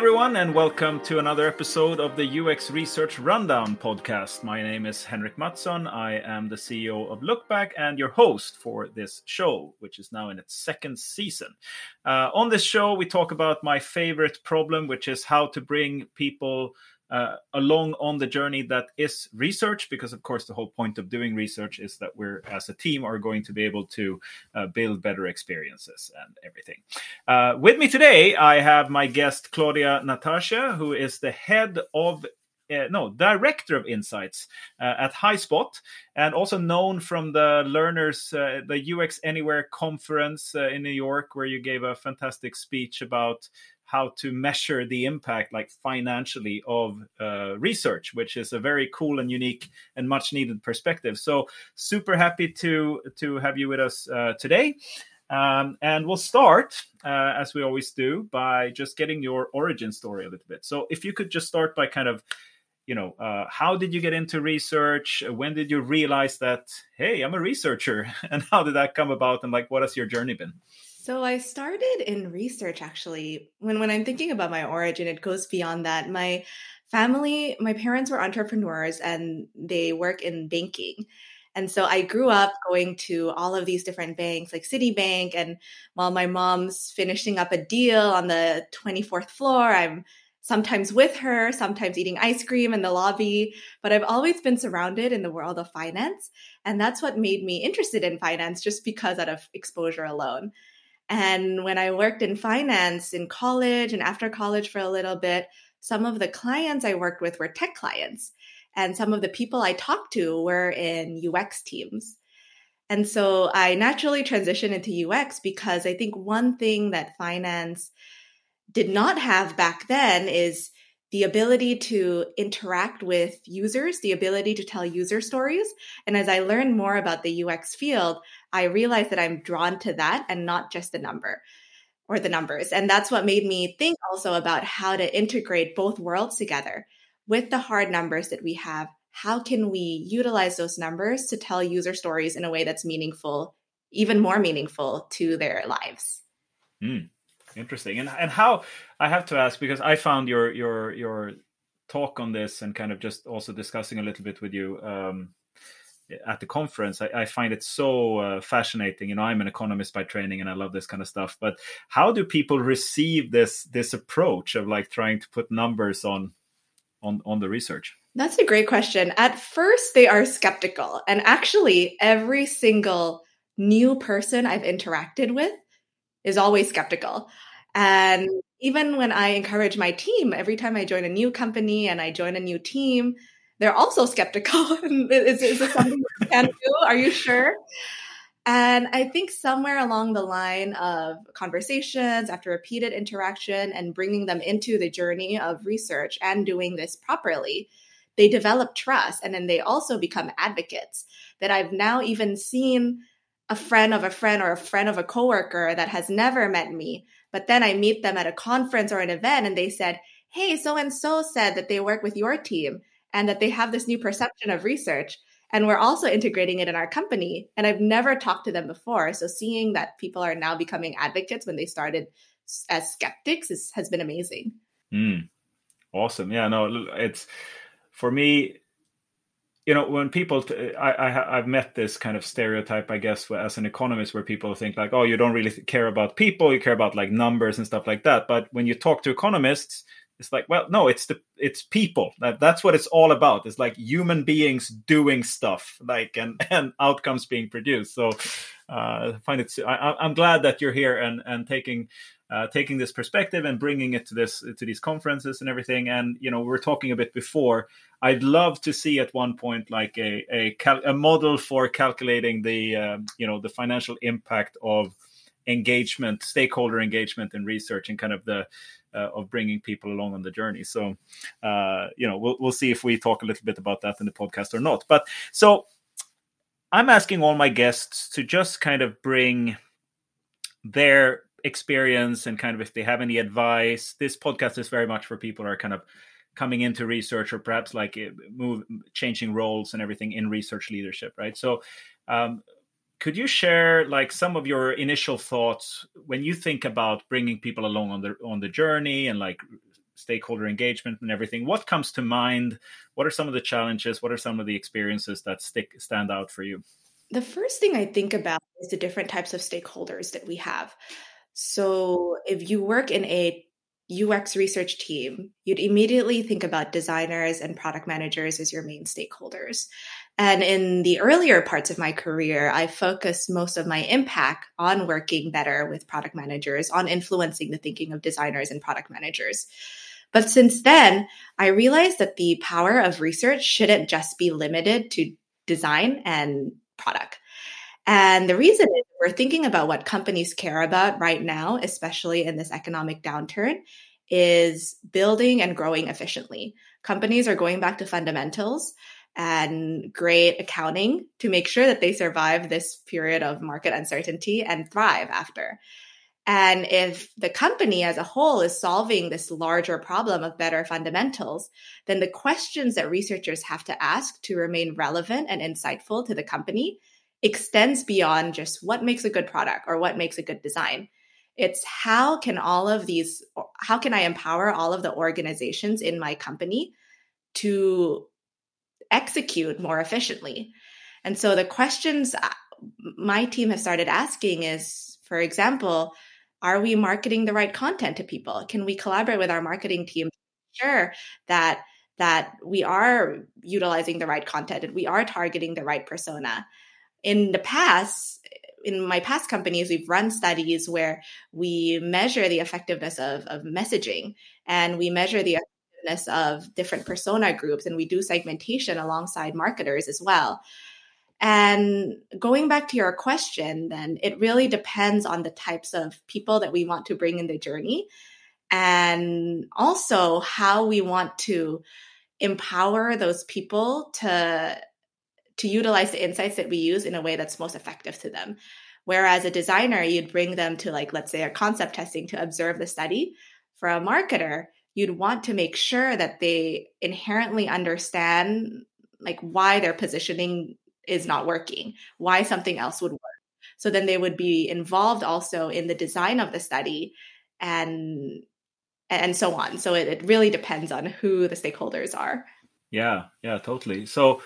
Everyone, and welcome to another episode of the UX Research Rundown podcast. My name is Henrik Mattsson. I am the CEO of Lookback and your host for this show, which is now in its second season. Uh, on this show, we talk about my favorite problem, which is how to bring people uh, along on the journey that is research because of course the whole point of doing research is that we're as a team are going to be able to uh, build better experiences and everything. Uh, with me today i have my guest claudia natasia who is the head of uh, no director of insights uh, at highspot and also known from the learners uh, the ux anywhere conference uh, in new york where you gave a fantastic speech about how to measure the impact like financially of uh, research which is a very cool and unique and much needed perspective. So super happy to to have you with us uh, today. Um, and we'll start uh, as we always do by just getting your origin story a little bit. So if you could just start by kind of you know uh, how did you get into research? When did you realize that hey i'm a researcher? And how did that come about? And like what has your journey been so I started in research actually. When when I'm thinking about my origin, it goes beyond that. My family, my parents were entrepreneurs and they work in banking. And so I grew mm-hmm. up going to all of these different banks like Citibank and while my mom's finishing up a deal on the 24th floor, I'm sometimes with her, sometimes eating ice cream in the lobby, but I've always been surrounded in the world of finance. And that's what made me interested in finance just because out of exposure alone. And when I worked in finance in college and after college for a little bit, some of the clients I worked with were tech clients. And some of the people I talked to were in UX teams. And so I naturally transitioned into UX because I think one thing that finance did not have back then is the ability to interact with users, the ability to tell user stories. And as I learned more about the UX field, I realized that I'm drawn to that and not just the number or the numbers. And that's what made me think also about how to integrate both worlds together with the hard numbers that we have. How can we utilize those numbers to tell user stories in a way that's meaningful, even more meaningful to their lives? Mm, interesting. And and how I have to ask because I found your your your talk on this and kind of just also discussing a little bit with you um, at the conference. I, I find it so uh, fascinating. You know, I'm an economist by training, and I love this kind of stuff. But how do people receive this this approach of like trying to put numbers on on on the research? That's a great question. At first, they are skeptical, and actually, every single new person I've interacted with is always skeptical. And even when I encourage my team, every time I join a new company and I join a new team, they're also skeptical. is, is this something you can do? Are you sure? And I think somewhere along the line of conversations, after repeated interaction, and bringing them into the journey of research and doing this properly, they develop trust. And then they also become advocates. That I've now even seen a friend of a friend or a friend of a coworker that has never met me, but then I meet them at a conference or an event and they said, Hey, so and so said that they work with your team and that they have this new perception of research and we're also integrating it in our company and i've never talked to them before. So seeing that people are now becoming advocates when they started as skeptics is, has been amazing. Mm. awesome. Yeah no it's for me you know when people t- I, I i've met this kind of stereotype i guess as an economist where people think like oh you don't really care about people you care about like numbers and stuff like that. But when you talk to economists it's like well no it's the it's people. That, that's what it's all about. It's like human beings doing stuff like and and outcomes being produced. So uh, I find it I, i'm glad that you're here and and taking uh, taking this perspective and bringing it to this to these conferences and everything. And you know we are talking a bit before. I'd love to see at one point like a a, cal- a model for calculating the um, you know the financial impact of engagement stakeholder engagement in research and kind of the of bringing people along on the journey. So, uh, you know, we'll we'll see if we talk a little bit about that in the podcast or not. But so, I'm asking all my guests to just kind of bring their experience and kind of if they have any advice. This podcast is very much for people who are kind of coming into research or perhaps like eh, move changing roles and everything in research leadership right so um, could you share like some of your initial thoughts when you think about bringing people along on the on the journey and like stakeholder engagement and everything. What comes to mind? What are some of the challenges? What are some of the experiences that stick stand out for you? The first thing I think about is the different types of stakeholders that we have. So, if you work in a UX research team, you'd immediately think about designers and product managers as your main stakeholders. And in the earlier parts of my career, I focused most of my impact on working better with product managers, on influencing the thinking of designers and product managers. But since then, I realized that the power of research shouldn't just be limited to design and product. And the reason is we're thinking about what companies care about right now, especially in this economic downturn, is building and growing efficiently. Companies are going back to fundamentals and great accounting to make sure that they survive this period of market uncertainty and thrive after. And if the company as a whole is solving this larger problem of better fundamentals, then the questions that researchers have to ask to remain relevant and insightful to the company extends beyond just what makes a good product or what makes a good design. It's how can all of these, how can I empower all of the organizations in my company to execute more efficiently? And so the questions uh, my team has started asking is, for example, are we marketing the right content to people? Can we collaborate with our marketing team to ensure that that we are utilizing the right content and we are targeting the right persona? in the past, in my past companies, we've run studies where we measure the effectiveness of, of messaging and we measure the of different persona groups and we do segmentation alongside marketers as well. And going back to your question, then it really depends on the types of people that we want to bring in the journey and also how we want to empower those people to to utilize the insights that we use in a way that's most effective to them. Whereas a designer, you'd bring them to, like, let's say, a concept testing to observe the study. For a marketer, you'd want to make sure that they inherently understand, like, why their positioning is not working, why something else would work. So then they would be involved also in the design of the study and and so on. So it, it really depends on who the stakeholders are. Yeah, yeah, totally. So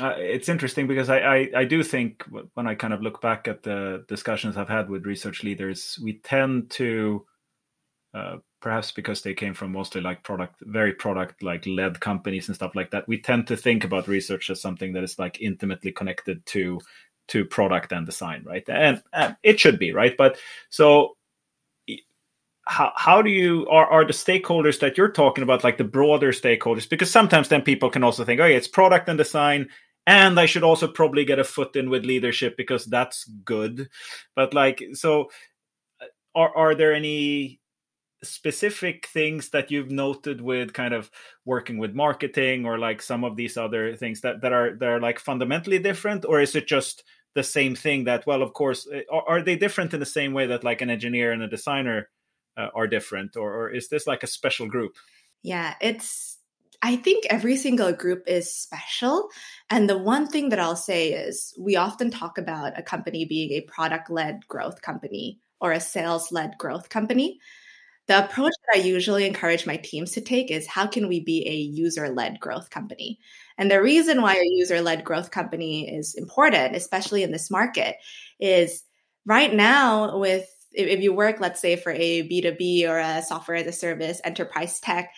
uh, it's interesting because I, I, I do think when I kind of look back at the discussions I've had with research leaders, we tend to uh, perhaps because they came from mostly like product, very product like led companies and stuff like that. We tend to think about research as something that is like intimately connected to to product and design, right? And, and it should be right, but so how, how do you are, are the stakeholders that you're talking about like the broader stakeholders because sometimes then people can also think oh yeah, it's product and design and I should also probably get a foot in with leadership because that's good. But like, so uh, are are there any specific things that you've noted with kind of working with marketing or like some of these other things that that are that are like fundamentally different, or is it just the same thing that well, of course, eh, are, are they different in the same way that like an engineer and a designer uh, are different, or, or is this like a special group? Yeah, it's I think every single group is special. And the one thing that I'll say is we often talk about a company being a product led growth company or a sales led growth company. The approach that I usually encourage my teams to take is how can we be a user led growth company? And the reason why a user led growth company is important, especially in this market, is right now with if you work, let's say, for a B2B or a software as a service enterprise tech,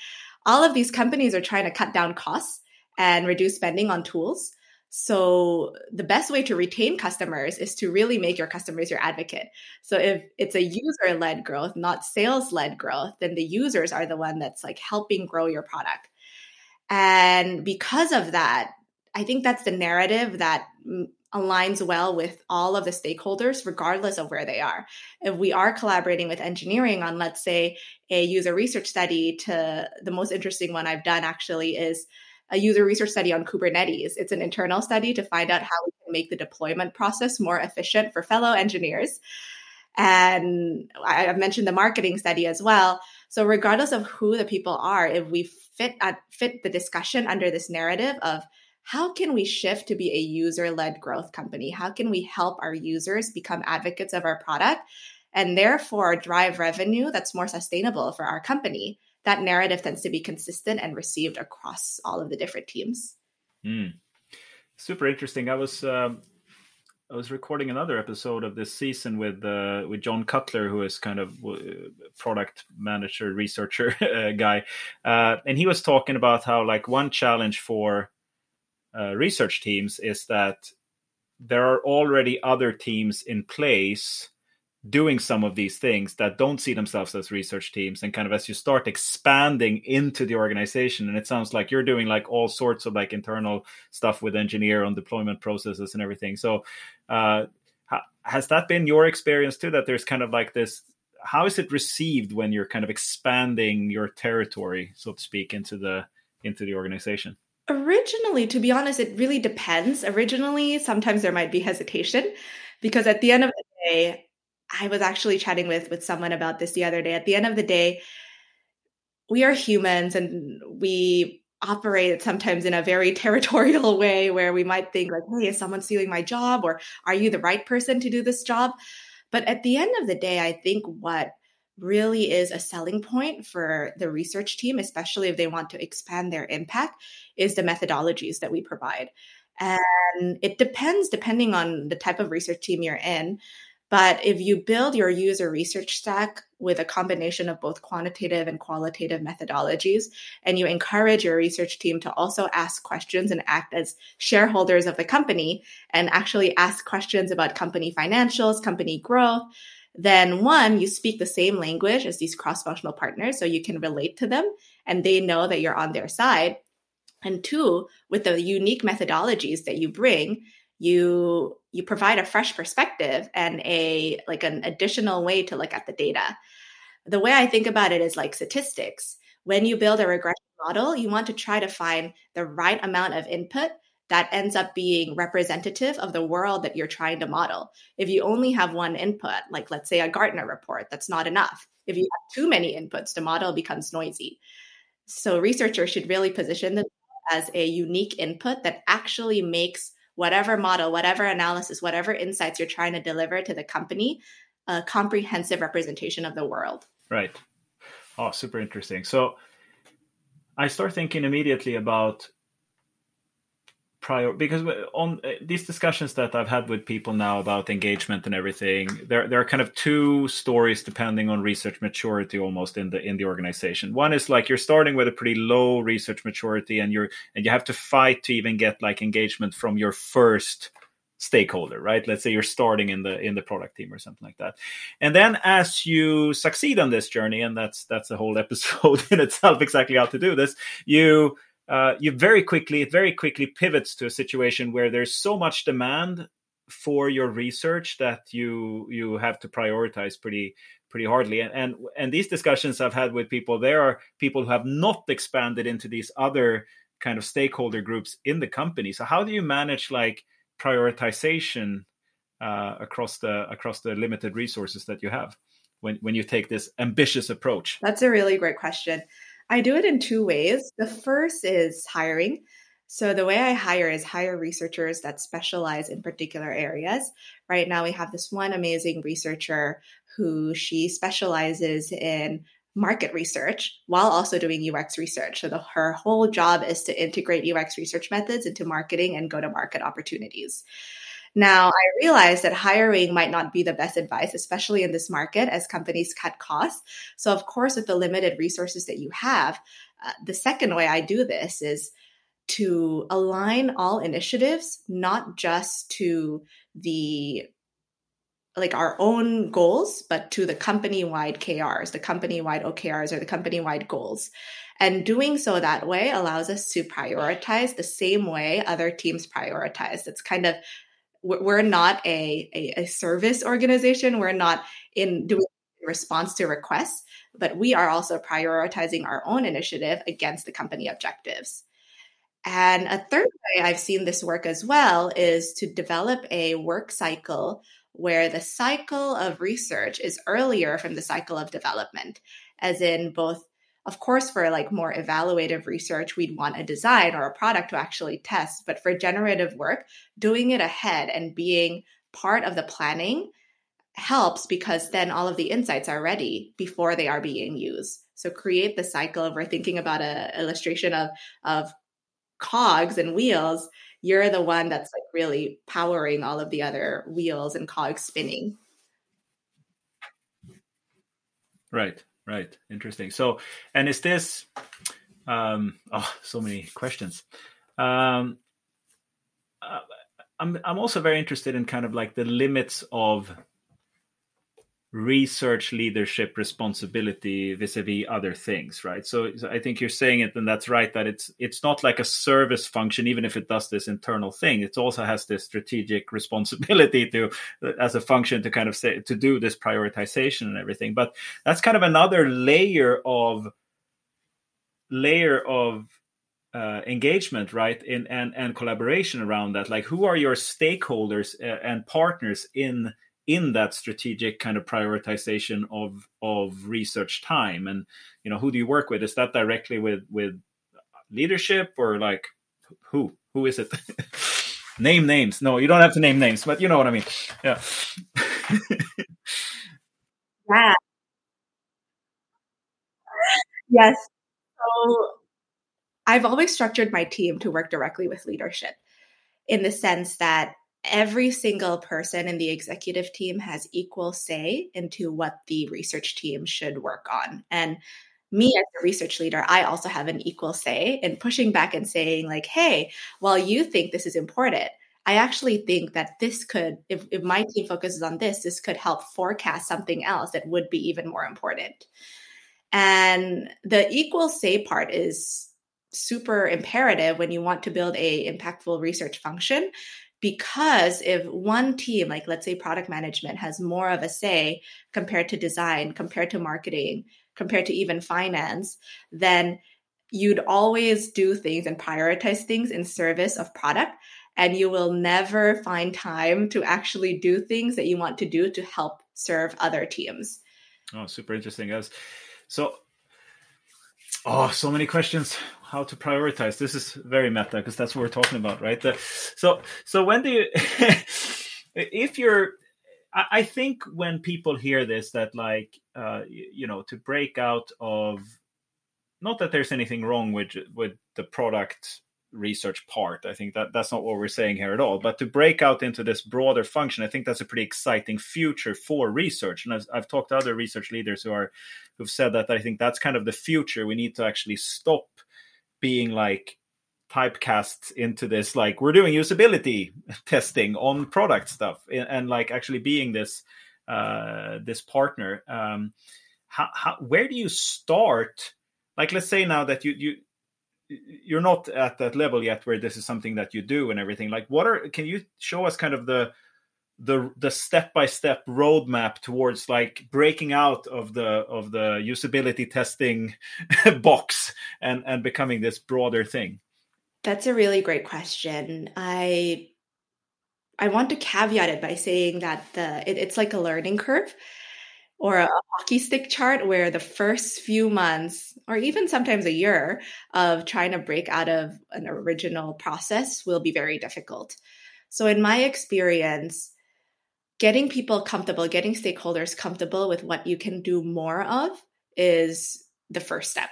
all of these companies are trying to cut down costs and reduce spending on tools. So the best way to retain customers is to really make your customers your advocate. So if it's a user led growth, not sales led growth, then the users are the one that's like helping grow your product. And because of that, I think that's the narrative that aligns well with all of the stakeholders, regardless of where they are. If we are collaborating with engineering on, let's say, a user research study, to the most interesting one I've done actually is a user research study on Kubernetes. It's an internal study to find out how we can make the deployment process more efficient for fellow engineers. And I've mentioned the marketing study as well. So regardless of who the people are, if we fit fit the discussion under this narrative of how can we shift to be a user led growth company? How can we help our users become advocates of our product and therefore drive revenue that's more sustainable for our company? That narrative tends to be consistent and received across all of the different teams. Mm. Super interesting. I was um, I was recording another episode of this season with uh, with John Cutler, who is kind of uh, product manager, researcher uh, guy, uh, and he was talking about how like one challenge for uh, research teams is that there are already other teams in place doing some of these things that don't see themselves as research teams and kind of as you start expanding into the organization. And it sounds like you're doing like all sorts of like internal stuff with engineer on deployment processes and everything. So uh, has that been your experience too that there's kind of like this how is it received when you're kind of expanding your territory so to speak into the into the organization? Originally to be honest it really depends. Originally sometimes there might be hesitation because at the end of the day I was actually chatting with with someone about this the other day. At the end of the day, we are humans and we operate sometimes in a very territorial way where we might think like, "Hey, is someone stealing my job or are you the right person to do this job?" But at the end of the day, I think what really is a selling point for the research team, especially if they want to expand their impact, is the methodologies that we provide. And it depends, depending on the type of research team you're in. But if you build your user research stack with a combination of both quantitative and qualitative methodologies, and you encourage your research team to also ask questions and act as shareholders of the company and actually ask questions about company financials, company growth, then one, you speak the same language as these cross functional partners, so you can relate to them and they know that you're on their side. And two, with the unique methodologies that you bring, you you provide a fresh perspective and a like an additional way to look at the data. The way i think about it is like statistics. When you build a regression model you want to try to find the right amount of input that ends up being representative of the world that you're trying to model. If you only have one input like let's say a gartner report that's not enough. If you have too many inputs the model becomes noisy. So researchers should really position them as a unique input that actually makes whatever model, whatever analysis, whatever insights you're trying to deliver to the company, a comprehensive representation of the world. Right. Oh, super interesting. So I start thinking immediately about prior because on uh, these discussions that I've had with people now about engagement and everything, there there are kind of two stories depending on research maturity almost in the in the organization. One is like you're starting with a pretty low research maturity and you're and you have to fight to even get like engagement from your first stakeholder right let's say you're starting in the in the product team or something like that and then as you succeed on this journey and that's that's a whole episode in itself exactly how to do this you uh, you very quickly it very quickly pivots to a situation where there's so much demand for your research that you you have to prioritize pretty pretty hardly. And, and and these discussions i've had with people there are people who have not expanded into these other kind of stakeholder groups in the company. So how do you manage like prioritization uh, across the across the limited resources that you have when when you take this ambitious approach? That's a really great question I do it in two ways. The first is hiring. So the way I hire is hire researchers that specialize in particular areas. Right now we have this one amazing researcher who she specializes in market research while also doing UX research. So the, her whole job is to integrate UX research methods into marketing and go to market opportunities. Now, I realize that hiring might not be the best advice, especially in this market as companies cut costs. So, of course, with the limited resources that you have, uh, the second way I do this is to align all initiatives, not just to the like our own goals, but to the company wide KRs, the company wide OKRs, or the company wide goals. And doing so that way allows us to prioritize the same way other teams prioritize. It's kind of we're not a, a, a service organization. We're not in doing response to requests, but we are also prioritizing our own initiative against the company objectives. And a third way I've seen this work as well is to develop a work cycle where the cycle of research is earlier from the cycle of development, as in both of course, for like more evaluative research, we'd want a design or a product to actually test. But for generative work, doing it ahead and being part of the planning helps because then all of the insights are ready before they are being used. So create the cycle of we're thinking about a illustration of of cogs and wheels. You're the one that's like really powering all of the other wheels and cogs spinning. Right, right. Interesting. So, and is this? Um, oh, so many questions. Um, uh, I'm I'm also very interested in kind of like the limits of research leadership responsibility vis-a-vis other things right? So, so, i think you're saying it and that's right that it's it's not like a service function even if it does this internal thing. It also has this strategic responsibility to as a function to kind of say to do this prioritization and everything. But that's kind of another layer of layer of uh, engagement right in and and collaboration around that. Like who are your stakeholders uh, and partners in in that strategic kind of prioritization of of research time? And you know who do you work with? Is that directly with with leadership or like who who is it? Name names. No you don't have to name names but you know what i mean. Yeah. Yeah. Yes. So i've always structured my team to work directly with leadership in the sense that every single person in the executive team has equal say into what the research team should work on. And me as a research leader, I also have an equal say in pushing back and saying, like, hey, while you think this is important, I actually think that this could, if, if my team focuses on this, this could help forecast something else that would be even more important. And the equal say part is super imperative when you want to build a impactful research function because if one team like let's say product management has more of a say compared to design compared to marketing compared to even finance then you'd always do things and prioritize things in service of product and you will never find time to actually do things that you want to do to help serve other teams. Oh super interesting guys. So oh so many questions how to prioritize. This is very meta because that's what we're talking about, right? The, so, so when do you, if you're, I, think when people hear this, that like, uh, you know, to break out of, not that there's anything wrong with with the product research part. I think that that's not what we're saying here at all. But to break out into this broader function, I think that's a pretty exciting future for research. And I've, I've talked to other research leaders who are who've said that I think that's kind of the future. We need to actually stop being like typecast into this like we're doing usability testing on product stuff and, and like actually being this uh this partner um how, how where do you start like let's say now that you you you're not at that level yet where this is something that you do and everything like what are can you show us kind of the the the step by step roadmap towards like breaking out of the of the usability testing box and and becoming this broader thing? That's a really great question. I I want to caveat it by saying that the it, it's like a learning curve or a hockey stick chart where the first few months or even sometimes a year of trying to break out of an original process will be very difficult. So in my experience, getting people comfortable, getting stakeholders comfortable with what you can do more of is the first step.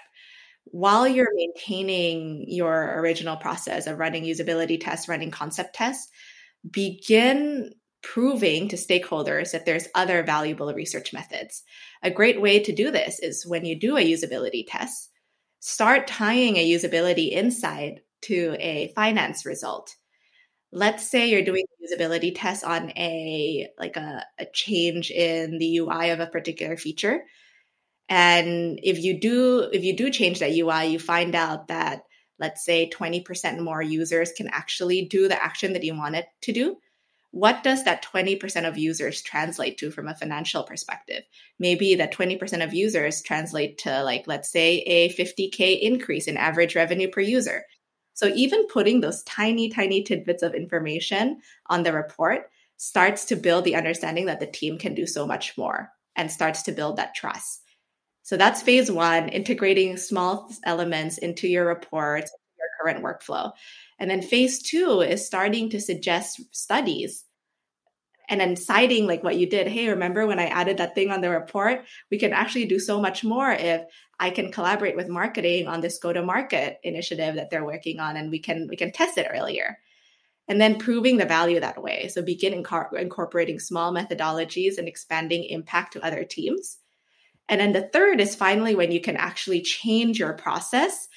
While you're maintaining your original process of running usability tests, running concept tests, begin proving to stakeholders that there's other valuable research methods. A great way to do this is when you do a usability test, start tying a usability insight to a finance result. Let's say you're doing a usability test on a like a, a change in the ui of a particular feature. And if you do if you do change that ui you find out that let's say 20% more users can actually do the action that you want it to do what does that 20% of users translate to from a financial perspective maybe that 20% of users translate to like let's say a 50k increase in average revenue per user so even putting those tiny, tiny tidbits of information on the report starts to build the understanding that the team can do so much more and starts to build that trust. So that's phase one, integrating small elements into your reports, current workflow. And then phase two is starting to suggest studies and then citing like what you did. Hey remember when i added that thing on the report? We can actually do so much more if i can collaborate with marketing on this go to market initiative that they're working on and we can we can test it earlier. And then proving the value that way. So begin inco- incorporating small methodologies and expanding impact to other teams. And then the third is finally when you can actually change your process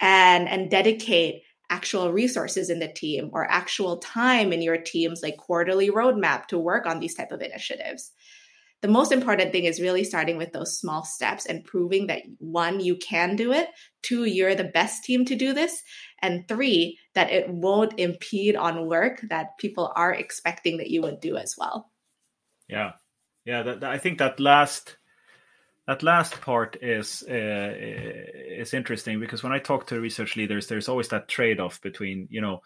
and and dedicate actual resources in the team or actual time in your team's like quarterly roadmap to work on these type of initiatives. The most important thing is really starting with those small steps and proving that one you can do it two you're the best team to do this and three that it won't impede on work that people are expecting that you would do as well. Yeah. Yeah that, that, i think that last that last part is uh, is interesting because when I talk to research leaders, there's always that trade off between you know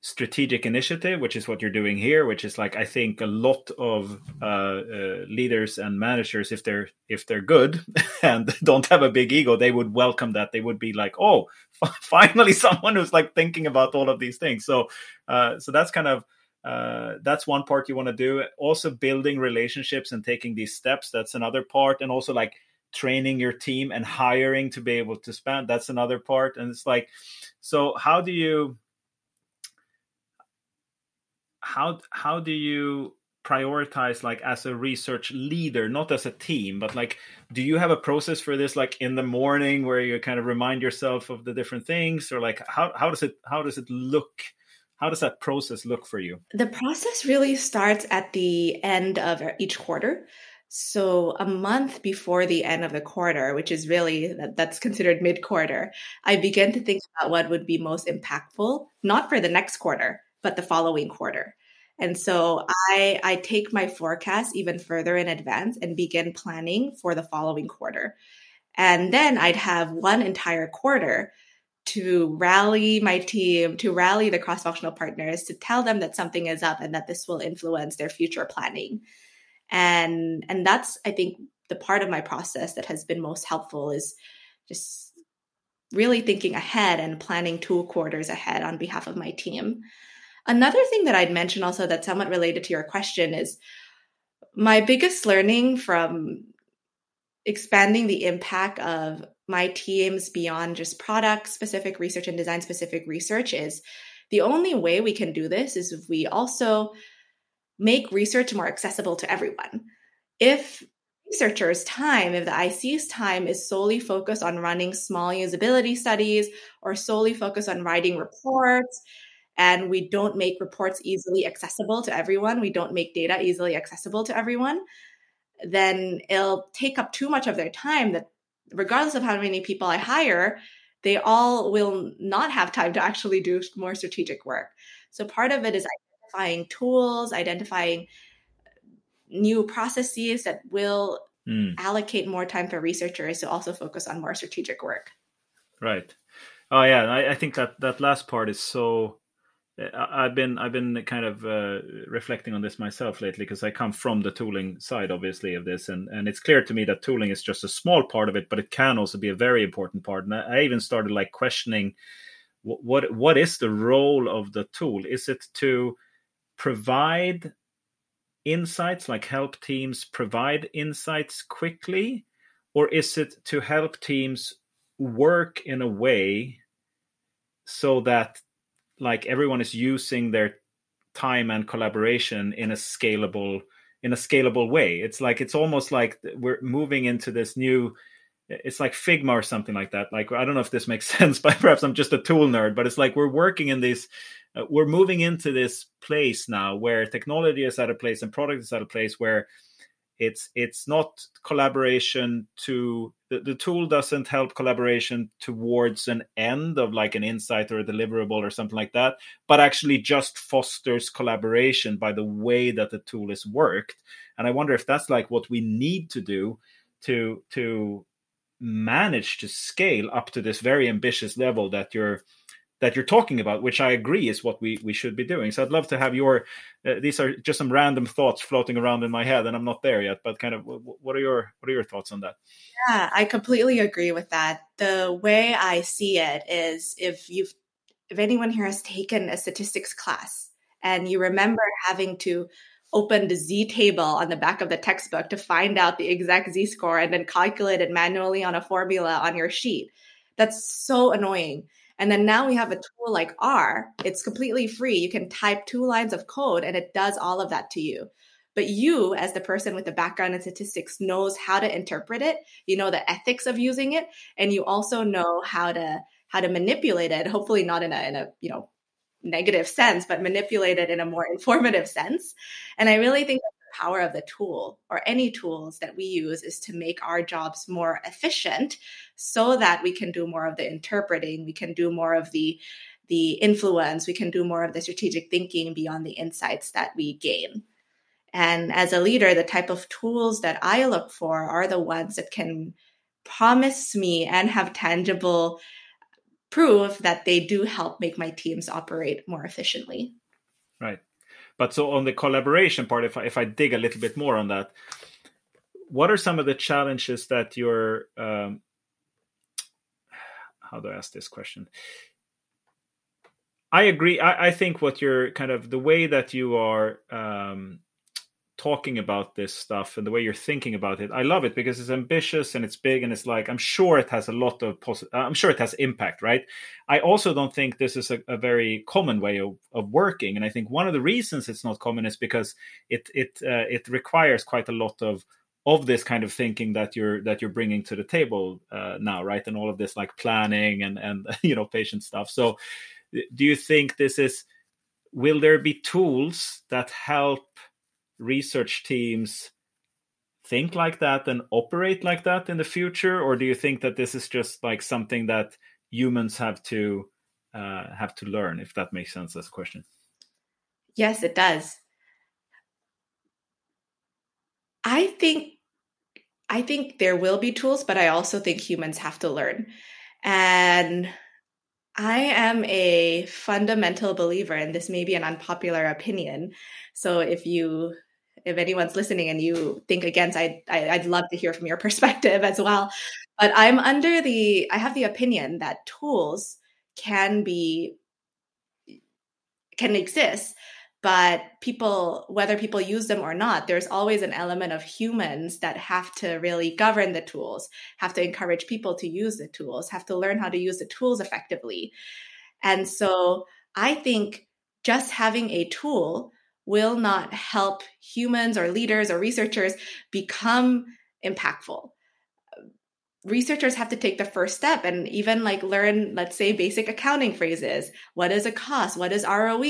strategic initiative, which is what you're doing here, which is like I think a lot of uh, uh, leaders and managers, if they're if they're good and don't have a big ego, they would welcome that. They would be like, oh, finally someone who's like thinking about all of these things. So uh, so that's kind of uh, that's one part you want to do. Also building relationships and taking these steps that's another part. And also like training your team and hiring to be able to spend that's another part. And it's like so how do you how how do you prioritize like as a research leader not as a team but like do you have a process for this like in the morning where you kind of remind yourself of the different things? Or like how, how does it how does it look how does that process look for you? The process really starts at the end of each quarter. So a month before the end of the quarter, which is really that's considered mid quarter, I begin to think about what would be most impactful, not for the next quarter, but the following quarter. And so I I take my forecast even further in advance and begin planning for the following quarter. And then I'd have one entire quarter to rally my team, to rally the cross functional partners, to tell them that something is up and that this will influence their future planning. And and that's I think the part of my process that has been most helpful is just really thinking ahead and planning two quarters ahead on behalf of my team. Another thing that I'd mention also that's somewhat related to your question is my biggest learning from expanding the impact of my teams beyond just product specific research and design specific research is the only way we can do this is if we also make research more accessible to everyone. If researchers' time, if the IC's time is solely focused on running small usability studies or solely focused on writing reports, and we don't make reports easily accessible to everyone, we don't make data easily accessible to everyone, then it'll take up too much of their time that regardless of how many people I hire, they all will not have time to actually do more strategic work. So part of it is identifying tools, identifying new processes that will mm. allocate more time for researchers to also focus on more strategic work. Right. Oh yeah, I, I think that that last part is so I've been I've been kind of uh, reflecting on this myself lately because I come from the tooling side, obviously, of this, and and it's clear to me that tooling is just a small part of it, but it can also be a very important part. And I, even started like questioning what, what what is the role of the tool? Is it to provide insights, like help teams provide insights quickly, or is it to help teams work in a way so that like everyone is using their time and collaboration in a scalable in a scalable way. It's like it's almost like we're moving into this new it's like figma or something like that. Like i don't know if this makes sense but perhaps i'm just a tool nerd but it's like we're working in this uh, we're moving into this place now where technology is at a place and product is at a place where it's it's not collaboration to the, the tool doesn't help collaboration towards an end of like an insight or a deliverable or something like that but actually just fosters collaboration by the way that the tool is worked. And i wonder if that's like what we need to do to to manage to scale up to this very ambitious level that you're that you're talking about, which I agree is what we we should be doing. So I'd love to have your. Uh, these are just some random thoughts floating around in my head, and I'm not there yet. But kind of, what are your what are your thoughts on that? Yeah, I completely agree with that. The way I see it is, if you've if anyone here has taken a statistics class and you remember having to open the z table on the back of the textbook to find out the exact z score and then calculate it manually on a formula on your sheet that's so annoying and then now we have a tool like R. It's completely free. You can type two lines of code and it does all of that to you. But you, as the person with the background in statistics, knows how to interpret it. You know the ethics of using it, and you also know how to how to manipulate it. Hopefully, not in a in a you know negative sense, but manipulate it in a more informative sense. And I really think power of the tool or any tools that we use is to make our jobs more efficient so that we can do more of the interpreting we can do more of the the influence we can do more of the strategic thinking beyond the insights that we gain. And as a leader the type of tools that i look for are the ones that can promise me and have tangible proof that they do help make my teams operate more efficiently. Right but so on the collaboration part, if I, if I dig a little bit more on that, what are some of the challenges that you're um, how do I ask this question? I agree. I, I, think what you're kind of the way that you are um, talking about this stuff and the way you're thinking about it i love it because it's ambitious and it's big and it's like i'm sure it has a lot of posi- uh, i'm sure it has impact right? I also don't think this is a, a, very common way of, of working. And i think one of the reasons it's not common is because it it uh, it requires quite a lot of of this kind of thinking that you're that you're bringing to the table uh, now right? And all of this like planning and and you know patient stuff. So do you think this is will there be tools that help research teams think like that and operate like that in the future? Or do you think that this is just like something that humans have to uh, have to learn if that makes sense as a question? Yes it does. I think i think there will be tools but i also think humans have to learn. And I am a fundamental believer, and this may be an unpopular opinion. So if you if anyone's listening and you think against, I'd, I'd love to hear from your perspective as well. But I'm under the, I have the opinion that tools can be, can exist, but people, whether people use them or not, there's always an element of humans that have to really govern the tools, have to encourage people to use the tools, have to learn how to use the tools effectively. And so I think just having a tool will not help humans or leaders or researchers become impactful. Researchers have to take the first step and even like learn let's say basic accounting phrases. What is a cost? What is roe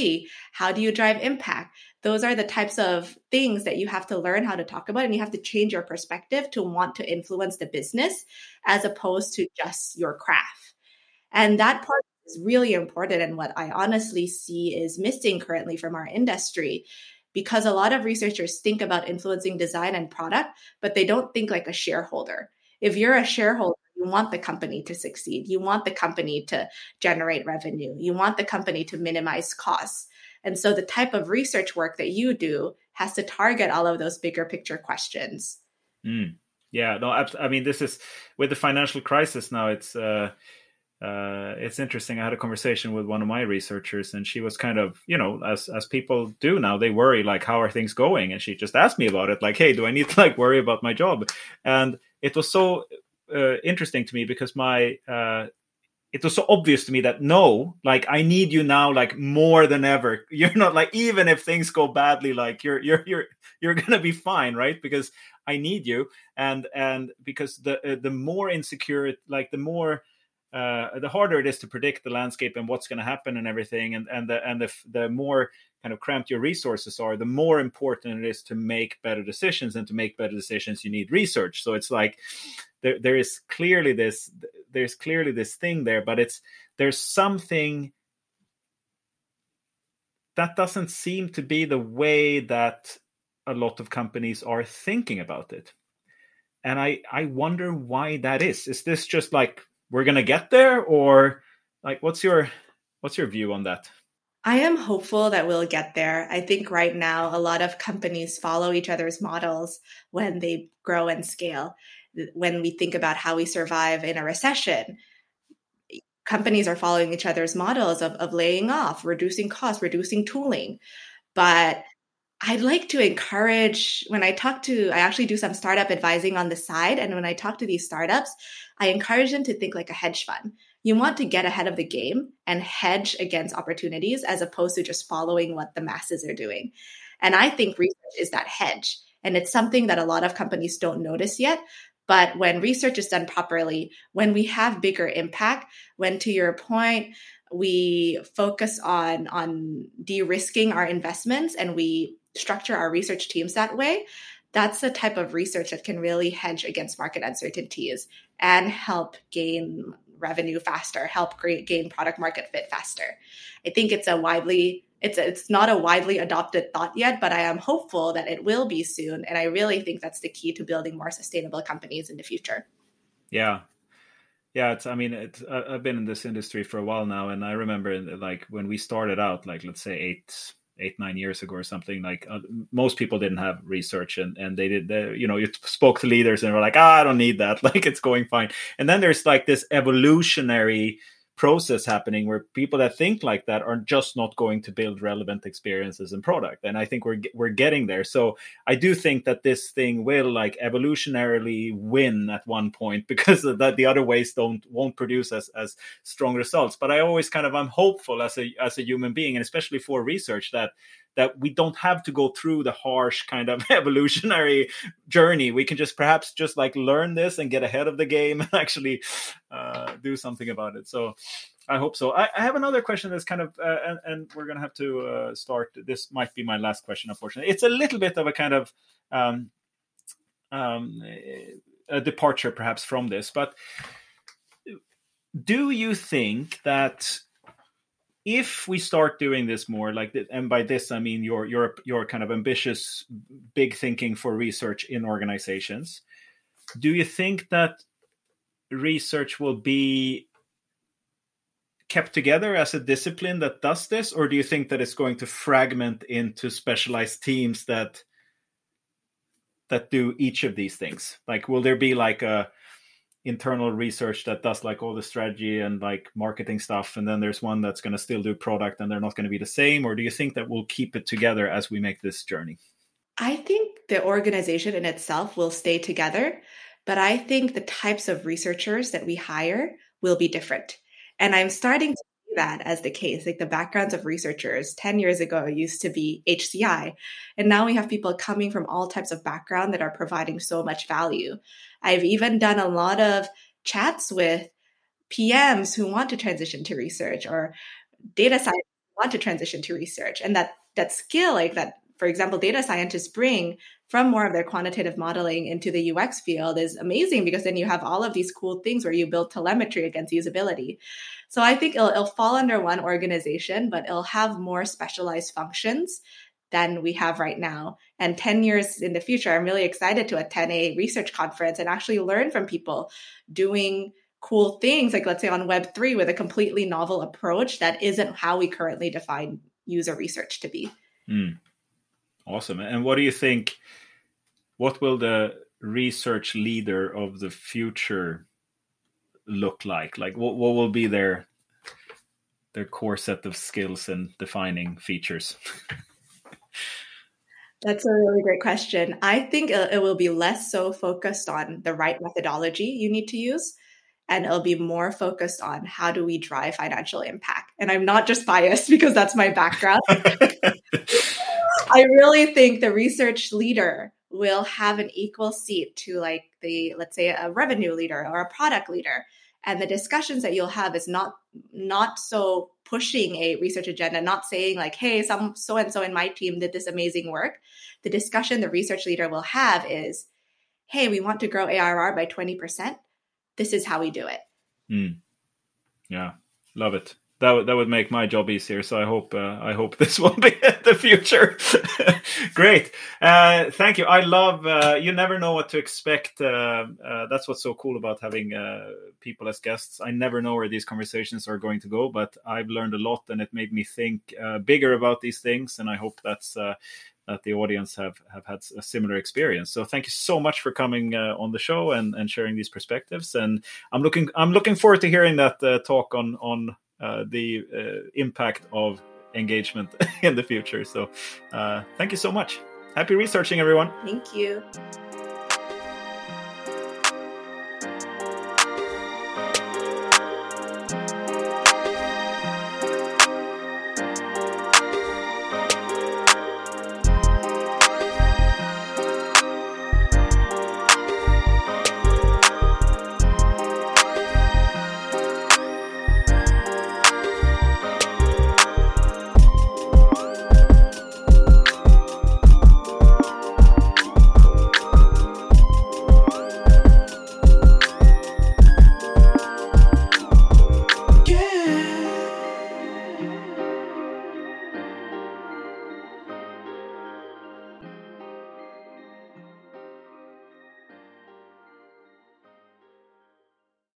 how do you drive impact? Those are the types of things that you have to learn how to talk about and you have to change your perspective to want to influence the business as opposed to just your craft. And that part is really important and what I honestly see is missing currently from our industry because a lot of researchers think about influencing design and product, but they don't think like a shareholder. If you're a shareholder, you want the company to succeed. You want the company to generate revenue. You want the company to minimize costs. And so the type of research work that you do has to target all of those bigger picture questions. Mm. Yeah, no, I mean, this is with the financial crisis now. It's uh, uh, it's interesting. I had a conversation with one of my researchers, and she was kind of, you know, as as people do now, they worry like, how are things going? And she just asked me about it, like, hey, do I need to like worry about my job? And it was so uh, interesting to me because my uh, it was so obvious to me that no, like I need you now, like more than ever. You're not like even if things go badly, like you're you're you're you're gonna be fine, right? Because I need you, and and because the uh, the more insecure, like the more uh, the harder it is to predict the landscape and what's going to happen and everything, and and the and the the more kind of cramped your resources are, the more important it is to make better decisions. And to make better decisions, you need research. So it's like there there is clearly this there's clearly this thing there, but it's there's something that doesn't seem to be the way that a lot of companies are thinking about it and i i wonder why that is is this just like we're gonna get there, or like what's your what's your view on that? I am hopeful that we'll get there. I think right now a lot of companies follow each other's models when they grow and scale. When we think about how we survive in a recession, companies are following each other's models of, of laying off, reducing costs, reducing tooling. But I'd like to encourage when I talk to, I actually do some startup advising on the side. And when I talk to these startups, I encourage them to think like a hedge fund. You want to get ahead of the game and hedge against opportunities as opposed to just following what the masses are doing. And I think research is that hedge. And it's something that a lot of companies don't notice yet. But when research is done properly, when we have bigger impact, when to your point, we focus on on de-risking our investments and we structure our research teams that way, that's the type of research that can really hedge against market uncertainties and help gain revenue faster, help create, gain product market fit faster. I think it's a widely it's a, it's not a widely adopted thought yet, but I am hopeful that it will be soon, and I really think that's the key to building more sustainable companies in the future. Yeah, yeah. It's I mean, it's, I've been in this industry for a while now, and I remember like when we started out, like let's say eight eight nine years ago or something like uh, most people didn't have research and and they did the you know you spoke to leaders and were like ah, i don't need that. Like it's going fine. And then there's like this evolutionary process happening where people that think like that are just not going to build relevant experiences and product. And i think we're we're getting there. So i do think that this thing will like evolutionarily win at one point because that the other ways don't won't produce as as strong results. But i always kind of i'm hopeful as a as a human being and especially for research that that we don't have to go through the harsh kind of evolutionary journey. We can just perhaps just like learn this and get ahead of the game and actually uh, do something about it. So I hope so. I, I have another question that's kind of, uh, and, and, we're going to have to uh, start. This might be my last question, unfortunately. It's a little bit of a kind of um, um, a departure, perhaps, from this, but do you think that if we start doing this more like and by this i mean your your your kind of ambitious big thinking for research in organizations do you think that research will be kept together as a discipline that does this? Or do you think that it's going to fragment into specialized teams that that do each of these things? Like will there be like a internal research that does like all the strategy and like marketing stuff and then there's one that's going to still do product and they're not going to be the same or do you think that we'll keep it together as we make this journey? I think the organization in itself will stay together but i think the types of researchers that we hire will be different. And i'm starting to that as the case like the backgrounds of researchers 10 years ago used to be hci and now we have people coming from all types of background that are providing so much value I've even done a lot of chats with PMs who want to transition to research or data scientists want to transition to research. And that that skill, like that, for example, data scientists bring from more of their quantitative modeling into the UX field is amazing because then you have all of these cool things where you build telemetry against usability. So I think it'll, it'll fall under one organization, but it'll have more specialized functions than we have right now. And 10 years in the future, I'm really excited to attend a research conference and actually learn from people doing cool things, like let's say on Web3 with a completely novel approach that isn't how we currently define user research to be. Mm. Awesome. And what do you think? What will the research leader of the future look like? Like, what, what will be their their core set of skills and defining features? That's a really great question. I think it will be less so focused on the right methodology you need to use, and it'll be more focused on how do we drive financial impact. And I'm not just biased because that's my background. I really think the research leader will have an equal seat to like the let's say a revenue leader or a product leader. And the discussions that you'll have is not not so pushing a research agenda not saying like hey some so and so in my team did this amazing work. The discussion the research leader will have is hey we want to grow arr by 20% this is how we do it. Mm. yeah. Love it that would that would make my job easier. So I hope uh, I hope this will be the future. Great, uh, thank you. I love uh, you. Never know what to expect. Uh, uh, that's what's so cool about having uh, people as guests. I never know where these conversations are going to go, but I've learned a lot, and it made me think bigger about these things. And I hope that's. that the audience have have had a similar experience. So thank you so much for coming on the show and, and sharing these perspectives. And I'm looking I'm looking forward to hearing that talk on on uh, the uh, impact of engagement in the future. So, uh, thank you so much. Happy researching, everyone. Thank you.